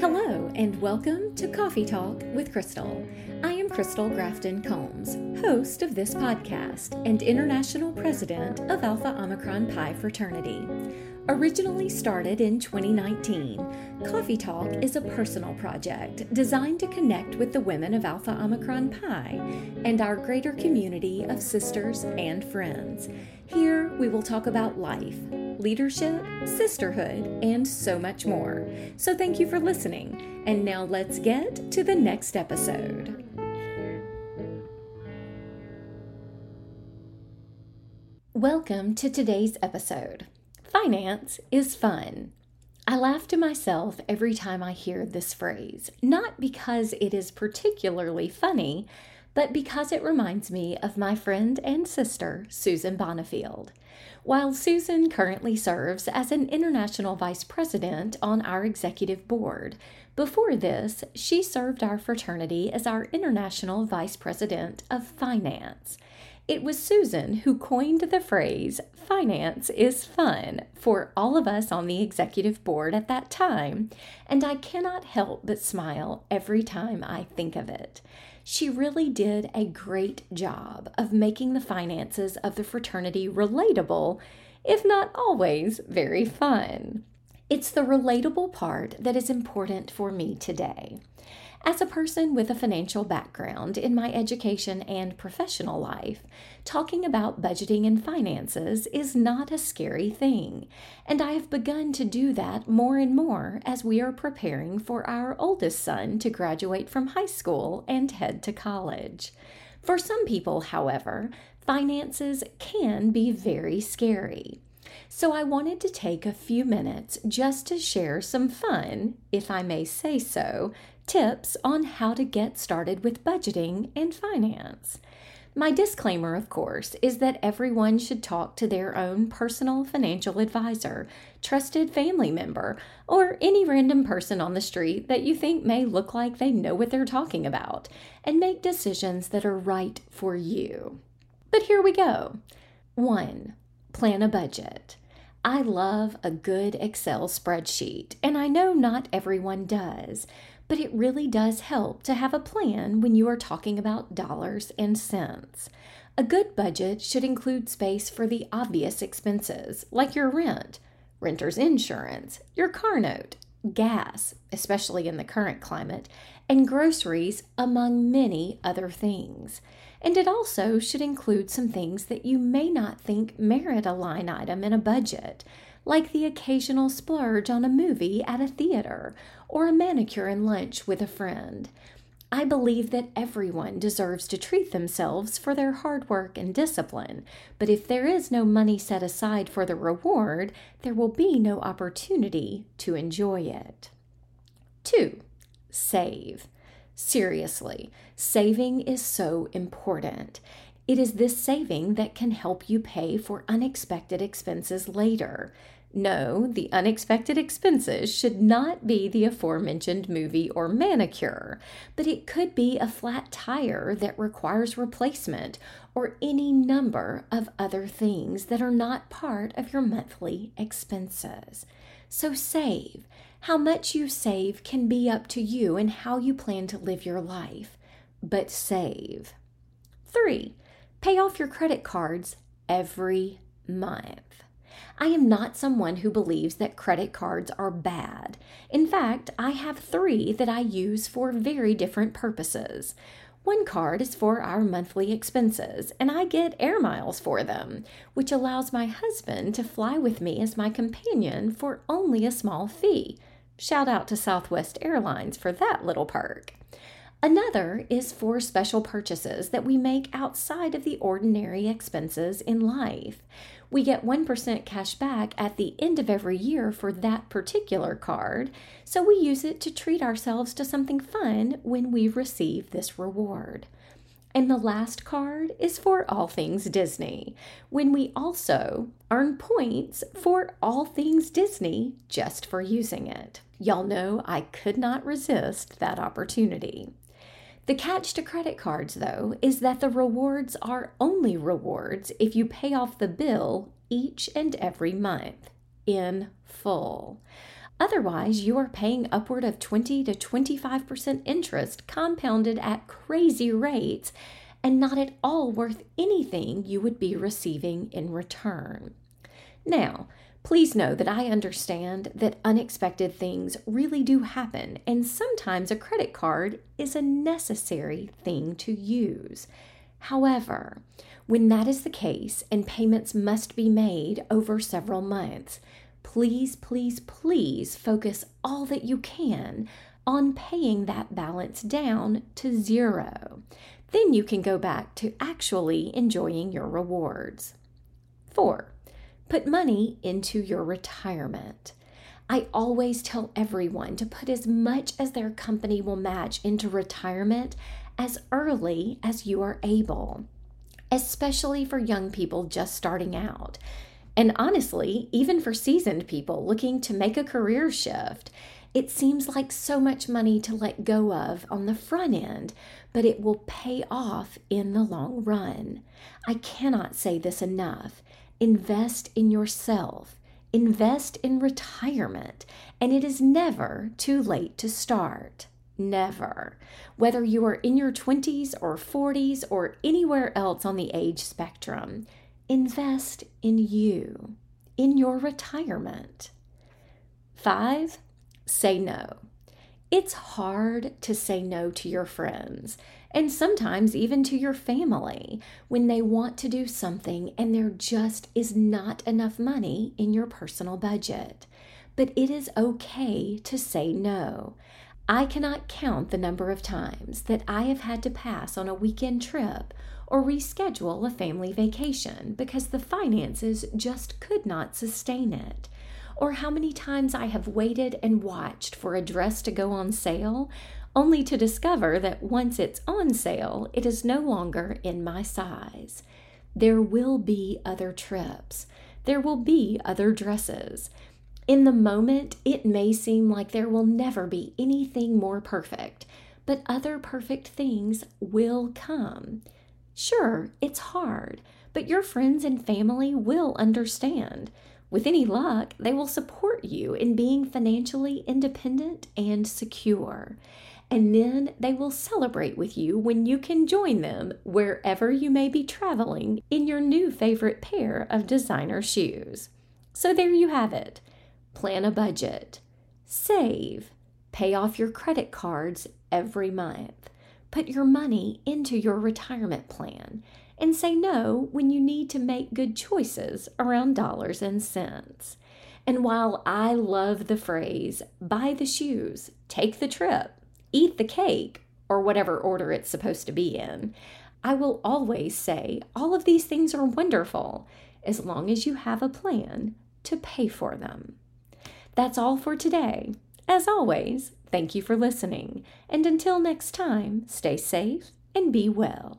Hello, and welcome to Coffee Talk with Crystal. I am Crystal Grafton Combs, host of this podcast and international president of Alpha Omicron Pi Fraternity. Originally started in 2019, Coffee Talk is a personal project designed to connect with the women of Alpha Omicron Pi and our greater community of sisters and friends. Here we will talk about life leadership, sisterhood, and so much more. So thank you for listening. And now let's get to the next episode. Welcome to today's episode. Finance is fun. I laugh to myself every time I hear this phrase, not because it is particularly funny, but because it reminds me of my friend and sister, Susan Bonifield. While Susan currently serves as an international vice president on our executive board, before this, she served our fraternity as our international vice president of finance. It was Susan who coined the phrase, finance is fun, for all of us on the executive board at that time, and I cannot help but smile every time I think of it. She really did a great job of making the finances of the fraternity relatable, if not always very fun. It's the relatable part that is important for me today. As a person with a financial background in my education and professional life, talking about budgeting and finances is not a scary thing, and I have begun to do that more and more as we are preparing for our oldest son to graduate from high school and head to college. For some people, however, finances can be very scary. So I wanted to take a few minutes just to share some fun, if I may say so, tips on how to get started with budgeting and finance. My disclaimer, of course, is that everyone should talk to their own personal financial advisor, trusted family member, or any random person on the street that you think may look like they know what they're talking about, and make decisions that are right for you. But here we go. 1. Plan a budget. I love a good Excel spreadsheet, and I know not everyone does but it really does help to have a plan when you are talking about dollars and cents. A good budget should include space for the obvious expenses, like your rent, renter's insurance, your car note, gas, especially in the current climate, and groceries, among many other things. And it also should include some things that you may not think merit a line item in a budget, like the occasional splurge on a movie at a theater or a manicure and lunch with a friend. I believe that everyone deserves to treat themselves for their hard work and discipline, but if there is no money set aside for the reward, there will be no opportunity to enjoy it. 2. Save. Seriously, saving is so important. It is this saving that can help you pay for unexpected expenses later. No, the unexpected expenses should not be the aforementioned movie or manicure, but it could be a flat tire that requires replacement or any number of other things that are not part of your monthly expenses. So save. How much you save can be up to you and how you plan to live your life, but save. 3. Pay off your credit cards every month. I am not someone who believes that credit cards are bad. In fact, I have three that I use for very different purposes. One card is for our monthly expenses, and I get air miles for them, which allows my husband to fly with me as my companion for only a small fee. Shout out to Southwest Airlines for that little perk. Another is for special purchases that we make outside of the ordinary expenses in life. We get 1% cash back at the end of every year for that particular card, so we use it to treat ourselves to something fun when we receive this reward. And the last card is for all things Disney, when we also earn points for all things Disney just for using it. Y'all know I could not resist that opportunity. The catch to credit cards, though, is that the rewards are only rewards if you pay off the bill each and every month in full. Otherwise, you are paying upward of 20 to 25% interest compounded at crazy rates and not at all worth anything you would be receiving in return. Now, please know that I understand that unexpected things really do happen, and sometimes a credit card is a necessary thing to use. However, when that is the case and payments must be made over several months, please, please, please focus all that you can on paying that balance down to zero. Then you can go back to actually enjoying your rewards. Four, put money into your retirement. I always tell everyone to put as much as their company will match into retirement as early as you are able, especially for young people just starting out. And honestly, even for seasoned people looking to make a career shift, it seems like so much money to let go of on the front end, but it will pay off in the long run. I cannot say this enough. Invest in yourself, invest in retirement, and it is never too late to start. Never. Whether you are in your 20s or 40s or anywhere else on the age spectrum, invest in you, in your retirement. Five, say no. It's hard to say no to your friends and sometimes even to your family when they want to do something and there just is not enough money in your personal budget. But it is okay to say no. I cannot count the number of times that I have had to pass on a weekend trip or reschedule a family vacation because the finances just could not sustain it. Or how many times I have waited and watched for a dress to go on sale only to discover that once it's on sale, it is no longer in my size. There will be other trips. There will be other dresses. In the moment, it may seem like there will never be anything more perfect, but other perfect things will come. Sure, it's hard, but your friends and family will understand. With any luck, they will support you in being financially independent and secure. And then they will celebrate with you when you can join them wherever you may be traveling in your new favorite pair of designer shoes. So there you have it. Plan a budget, save, pay off your credit cards every month, put your money into your retirement plan, and say no when you need to make good choices around dollars and cents. And while I love the phrase, buy the shoes, take the trip, eat the cake, or whatever order it's supposed to be in, I will always say all of these things are wonderful as long as you have a plan to pay for them. That's all for today. As always, thank you for listening, and until next time, stay safe and be well.